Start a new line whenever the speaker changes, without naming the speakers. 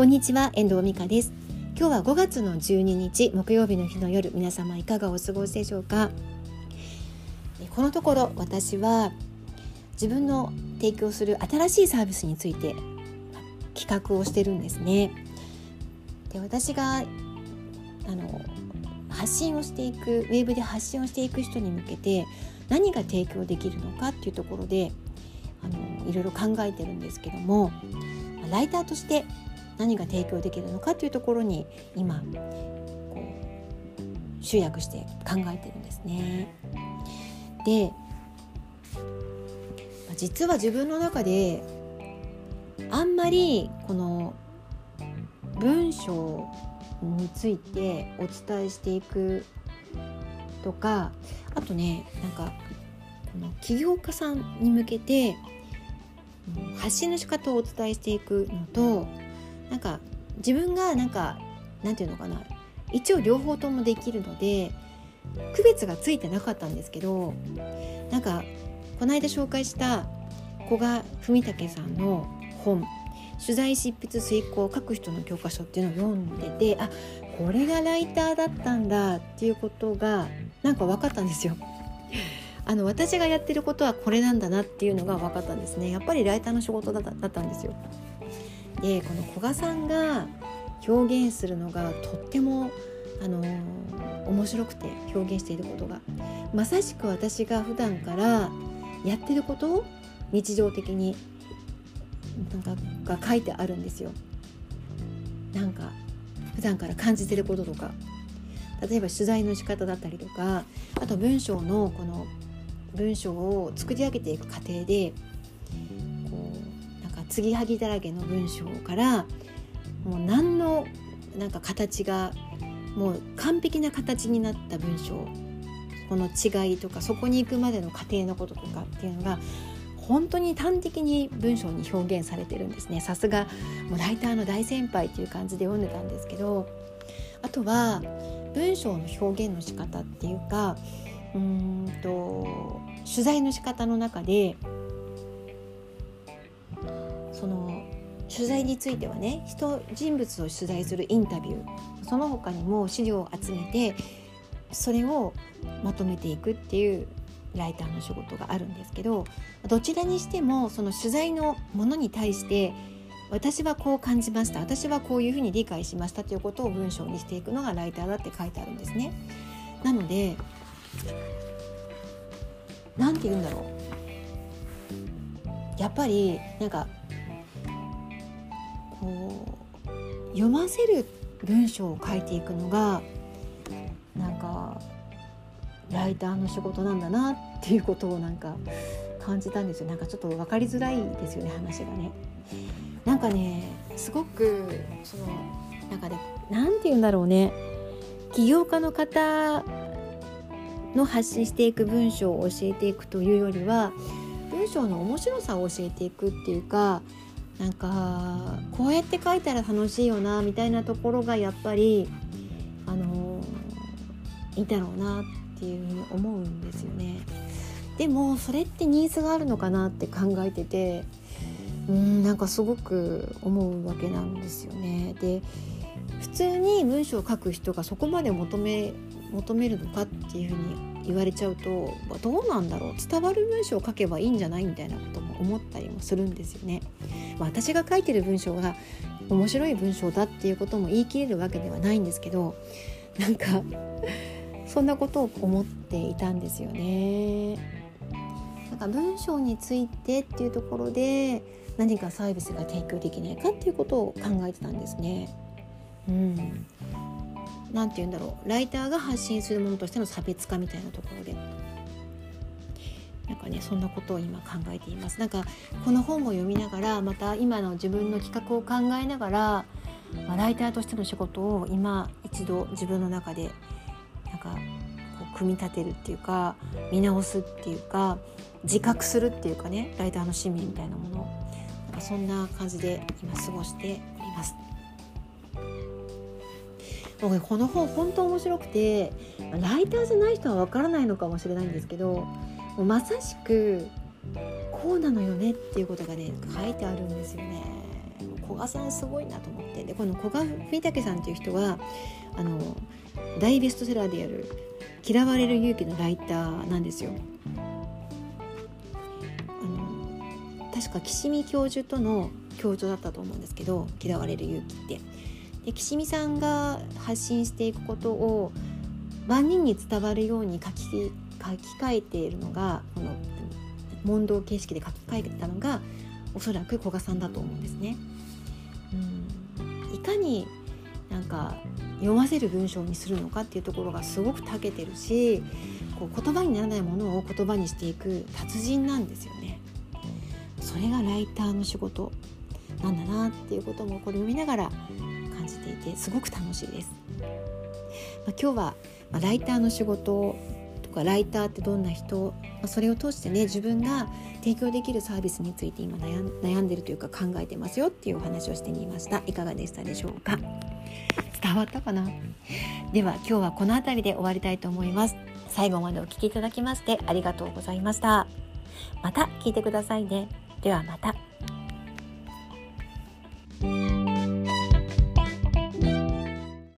こんにちは遠藤美香です。今日は5月の12日木曜日の日の夜皆様いかがお過ごしでしょうか？このところ私は自分の提供する新しいサービスについて企画をしてるんですね。で私があの発信をしていくウェブで発信をしていく人に向けて何が提供できるのかっていうところであのいろいろ考えてるんですけどもライターとして何が提供できるのかというところに今こう集約して考えてるんですね。で実は自分の中であんまりこの文章についてお伝えしていくとかあとねなんかこの起業家さんに向けて発信の仕方をお伝えしていくのとなんか自分がなんかなんていうのかな。一応両方ともできるので区別がついてなかったんですけどなんかこの間紹介した古賀文武さんの本「取材執筆遂行書く人の教科書」っていうのを読んでてあこれがライターだったんだっていうことがなんか分かったんですよ。あの私がやってることはこれなんだなっていうのが分かったんですね。やっぱりライターの仕事だったんですよ。でこの古賀さんが表現するのがとってもあの、面白くて表現していることがまさしく私が普段からやってることを日常的になんかが書いてあるんですよ。なんか普段から感じてることとか例えば取材の仕方だったりとかあと文章のこの文章を作り上げていく過程で継ぎはぎだらけの文章からもう何のなんか形がもう完璧な形になった文章この違いとかそこに行くまでの過程のこととかっていうのが本当に端的に文章に表現されてるんですね。さすがもうライターの大先輩っていう感じで読んでたんですけどあとは文章の表現の仕方っていうかうんと取材の仕方の中で取材についてはね人人物を取材するインタビューその他にも資料を集めてそれをまとめていくっていうライターの仕事があるんですけどどちらにしてもその取材のものに対して私はこう感じました私はこういうふうに理解しましたということを文章にしていくのがライターだって書いてあるんですね。なので何て言うんだろうやっぱりなんかこう読ませる文章を書いていくのがなんかライターの仕事なんだなっていうことをなんか感じたんですよなんかちょっと分かりづらいですよね話がね。なんかねすごくそのなんかね何て言うんだろうね起業家の方の発信していく文章を教えていくというよりは文章の面白さを教えていくっていうかなんかこうやって書いたら楽しいよなみたいなところがやっぱりあのいいだろうなっていうふうに思うんですよね。でもそれってニーズがあるのかなって考えててうんなんかすごく思うわけなんですよね。で普通に文章を書く人がそこまで求め求めるのかっていうふうに言われちゃうとどうなんだろう伝わる文章を書けばいいんじゃないみたいなことも思ったりもするんですよね。まあ、私が書いてる文章が面白い文章だっていうことも言い切れるわけではないんですけどなんか そんなことを思っていたんですよね。なんか文章についてっていうところで何かサービスが提供できないかっていうことを考えてたんですね。うん、何て言うんだろう。ライターが発信するものとしての差別化みたいなところで。なんかねそんなことを今考えています。なんかこの本を読みながらまた今の自分の企画を考えながら、まあ、ライターとしての仕事を今一度自分の中でなんかこう組み立てるっていうか見直すっていうか自覚するっていうかねライターの使命みたいなもの。なんかそんな感じで今過ごしております。僕この本本当面白くてライターじゃない人はわからないのかもしれないんですけどもうまさしくこうなのよねっていうことがね書いてあるんですよね。古賀さんすごいなと思ってでこの古賀文武さんっていう人はあの大ベストセラーである「嫌われる勇気」のライターなんですよ。あの確か岸見教授との教授だったと思うんですけど「嫌われる勇気」って。で岸見さんが発信していくことを万人に伝わるように書き書き換えているのがこの問答形式で書き換えたのがおそらく古賀さんだと思うんですね。うんいかになんか読ませる文章にするのかっていうところがすごく長けてるしこう言葉にならないものを言葉にしていく達人なんですよね。それがライターの仕事なんだなっていうこともこれを見ながらじていてすごく楽しいです。まあ、今日は、まライターの仕事とかライターってどんな人、まあ、それを通してね自分が提供できるサービスについて今悩んでるというか考えてますよっていうお話をしてみました。いかがでしたでしょうか？伝わったかな？では今日はこの辺りで終わりたいと思います。最後までお聴きいただきましてありがとうございました。また聞いてくださいね。ではまた。